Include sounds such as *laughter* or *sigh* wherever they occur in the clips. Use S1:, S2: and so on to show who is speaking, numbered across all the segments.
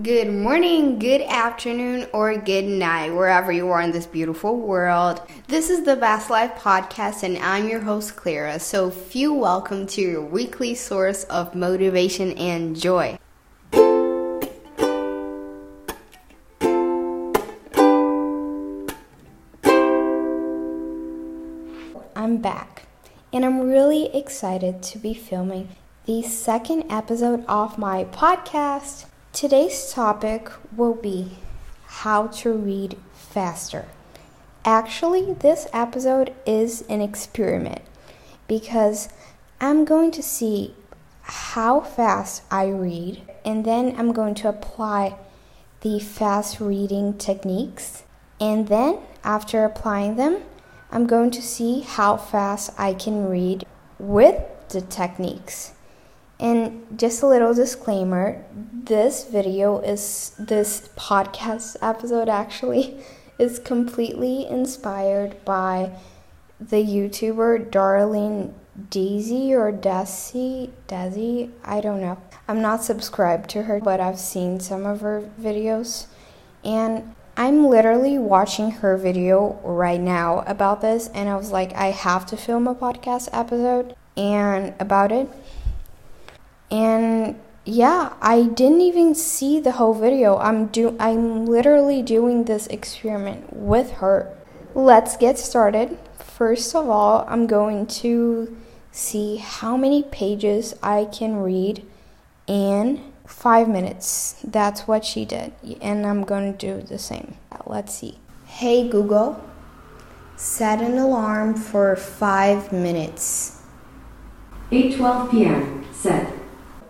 S1: Good morning, good afternoon, or good night, wherever you are in this beautiful world. This is the Best Life Podcast, and I'm your host, Clara. So, feel welcome to your weekly source of motivation and joy. I'm back, and I'm really excited to be filming the second episode of my podcast. Today's topic will be how to read faster. Actually, this episode is an experiment because I'm going to see how fast I read and then I'm going to apply the fast reading techniques. And then, after applying them, I'm going to see how fast I can read with the techniques. And just a little disclaimer mm-hmm. this video is this podcast episode actually *laughs* is completely inspired by the YouTuber Darlene Daisy or Desi Desi I don't know. I'm not subscribed to her, but I've seen some of her videos. And I'm literally watching her video right now about this and I was like I have to film a podcast episode and about it and yeah, I didn't even see the whole video. I'm do I'm literally doing this experiment with her. Let's get started. First of all, I'm going to see how many pages I can read in 5 minutes. That's what she did. And I'm going to do the same. Let's see. Hey Google, set an alarm for 5 minutes.
S2: 8:12 p.m. Set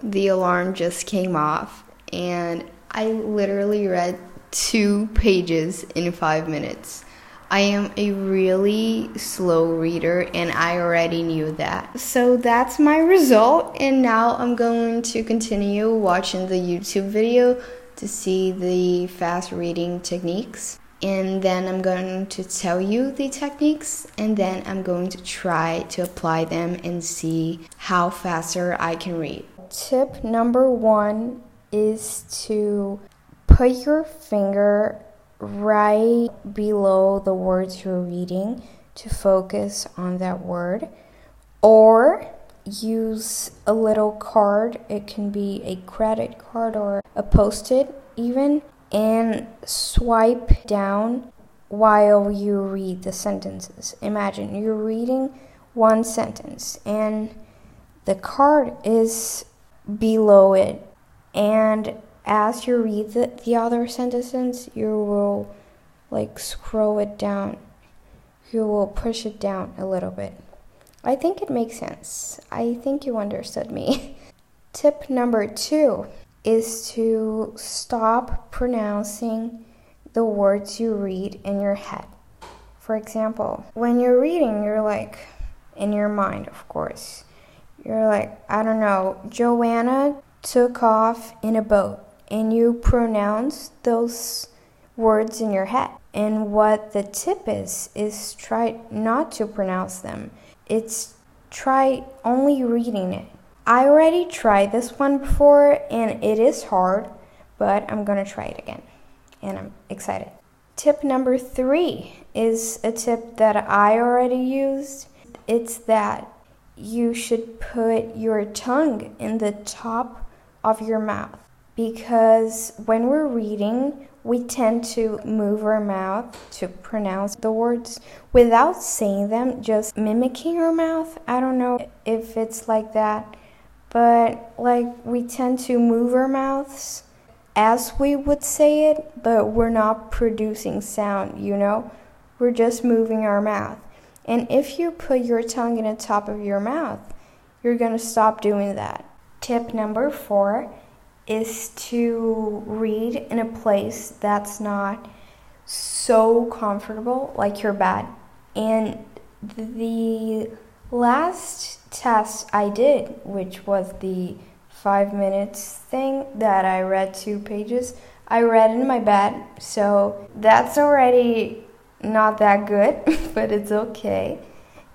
S1: the alarm just came off, and I literally read two pages in five minutes. I am a really slow reader, and I already knew that. So that's my result, and now I'm going to continue watching the YouTube video to see the fast reading techniques. And then I'm going to tell you the techniques, and then I'm going to try to apply them and see how faster I can read tip number one is to put your finger right below the words you're reading to focus on that word, or use a little card. It can be a credit card or a post it, even, and swipe down while you read the sentences. Imagine you're reading one sentence and the card is below it. And as you read the, the other sentences, you will like scroll it down. You will push it down a little bit. I think it makes sense. I think you understood me. *laughs* Tip number two is to stop pronouncing the words you read in your head. For example, when you're reading, you're like, in your mind, of course, you're like, I don't know, Joanna took off in a boat, and you pronounce those words in your head. And what the tip is, is try not to pronounce them. It's try only reading it. I already tried this one before, and it is hard, but I'm gonna try it again. And I'm excited. Tip number three is a tip that I already used. It's that you should put your tongue in the top of your mouth because when we're reading, we tend to move our mouth to pronounce the words without saying them, just mimicking our mouth. I don't know if it's like that, but like we tend to move our mouths as we would say it, but we're not producing sound, you know? We're just moving our mouth. And if you put your tongue in the top of your mouth, you're going to stop doing that. Tip number four is to read in a place that's not so comfortable, like your bed. And the last test I did, which was the five minutes thing that I read two pages, I read in my bed. So that's already not that good, *laughs* but it's okay.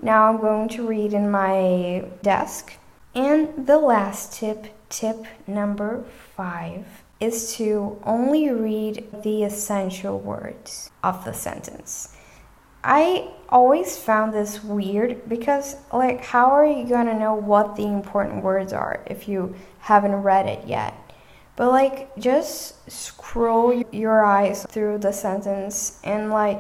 S1: Now I'm going to read in my desk. And the last tip, tip number five, is to only read the essential words of the sentence. I always found this weird because, like, how are you gonna know what the important words are if you haven't read it yet? But, like, just scroll your eyes through the sentence and, like,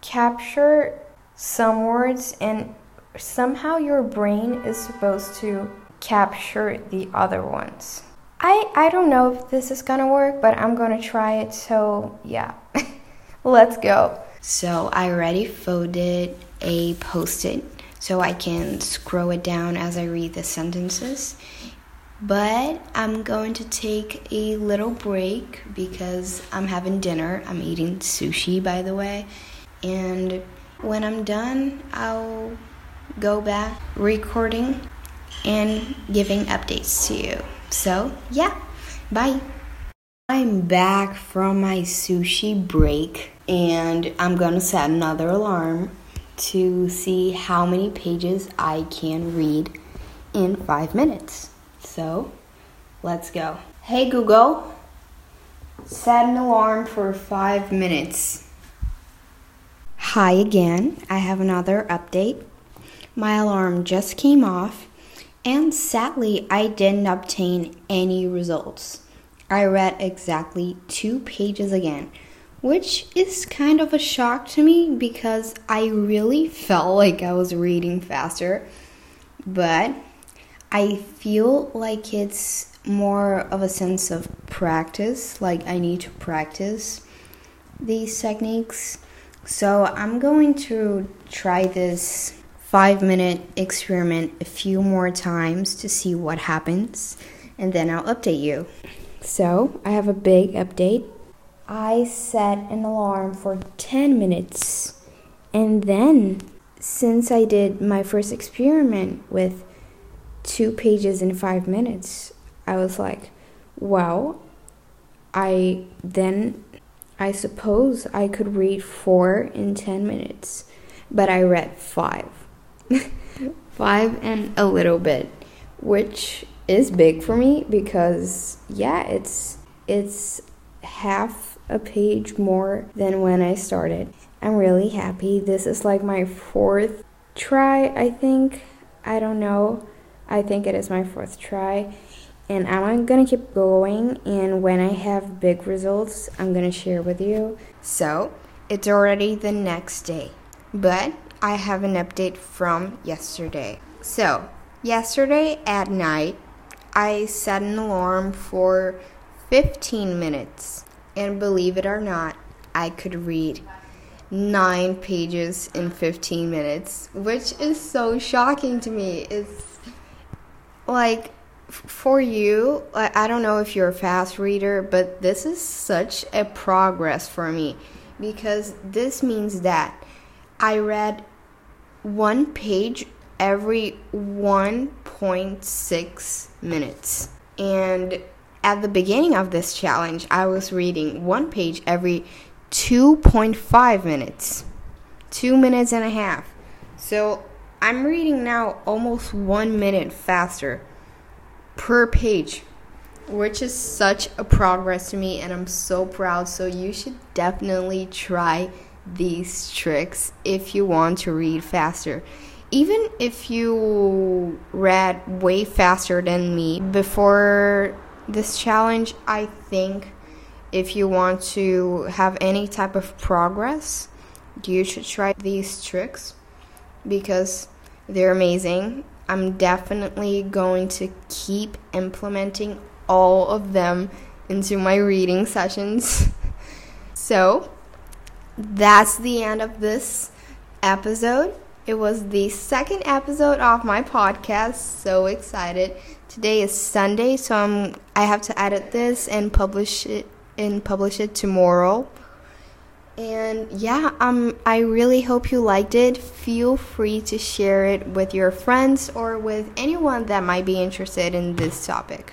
S1: capture some words, and somehow your brain is supposed to capture the other ones. I, I don't know if this is gonna work, but I'm gonna try it, so yeah. *laughs* Let's go. So I already folded a post it so I can scroll it down as I read the sentences. But I'm going to take a little break because I'm having dinner. I'm eating sushi, by the way. And when I'm done, I'll go back recording and giving updates to you. So, yeah, bye. I'm back from my sushi break and I'm gonna set another alarm to see how many pages I can read in five minutes. So, let's go. Hey Google, set an alarm for five minutes. Hi again, I have another update. My alarm just came off, and sadly, I didn't obtain any results. I read exactly two pages again, which is kind of a shock to me because I really felt like I was reading faster. But I feel like it's more of a sense of practice, like I need to practice these techniques. So I'm going to try this five minute experiment a few more times to see what happens, and then I'll update you. So, I have a big update. I set an alarm for 10 minutes, and then since I did my first experiment with two pages in five minutes, I was like, wow, I then I suppose I could read four in 10 minutes, but I read five. *laughs* five and a little bit, which is big for me because yeah, it's it's half a page more than when I started. I'm really happy. This is like my fourth try, I think. I don't know. I think it is my fourth try. And I'm gonna keep going, and when I have big results, I'm gonna share with you. So, it's already the next day, but I have an update from yesterday. So, yesterday at night, I set an alarm for 15 minutes, and believe it or not, I could read nine pages in 15 minutes, which is so shocking to me. It's like for you, I don't know if you're a fast reader, but this is such a progress for me because this means that I read one page every 1.6 minutes. And at the beginning of this challenge, I was reading one page every 2.5 minutes, two minutes and a half. So I'm reading now almost one minute faster per page, which is such a progress to me, and I'm so proud. So you should definitely try these tricks if you want to read faster. Even if you read way faster than me before this challenge, I think if you want to have any type of progress, you should try these tricks because they're amazing. I'm definitely going to keep implementing all of them into my reading sessions. *laughs* so, that's the end of this episode. It was the second episode of my podcast. So excited. Today is Sunday, so I'm I have to edit this and publish it and publish it tomorrow. And yeah, um I really hope you liked it. Feel free to share it with your friends or with anyone that might be interested in this topic.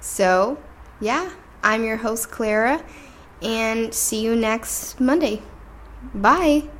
S1: So, yeah, I'm your host Clara and see you next Monday. Bye.